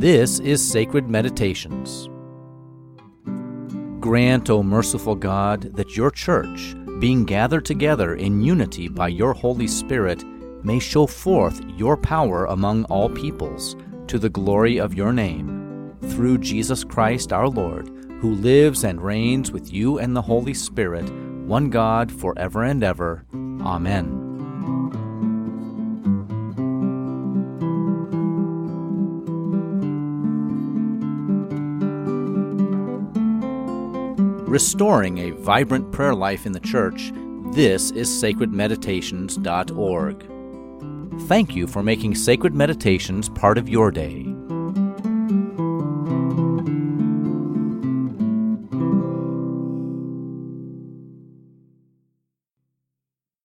This is Sacred Meditations. Grant, O merciful God, that your church, being gathered together in unity by your Holy Spirit, may show forth your power among all peoples, to the glory of your name. Through Jesus Christ our Lord, who lives and reigns with you and the Holy Spirit, one God, for ever and ever. Amen. Restoring a vibrant prayer life in the church, this is sacredmeditations.org. Thank you for making Sacred Meditations part of your day.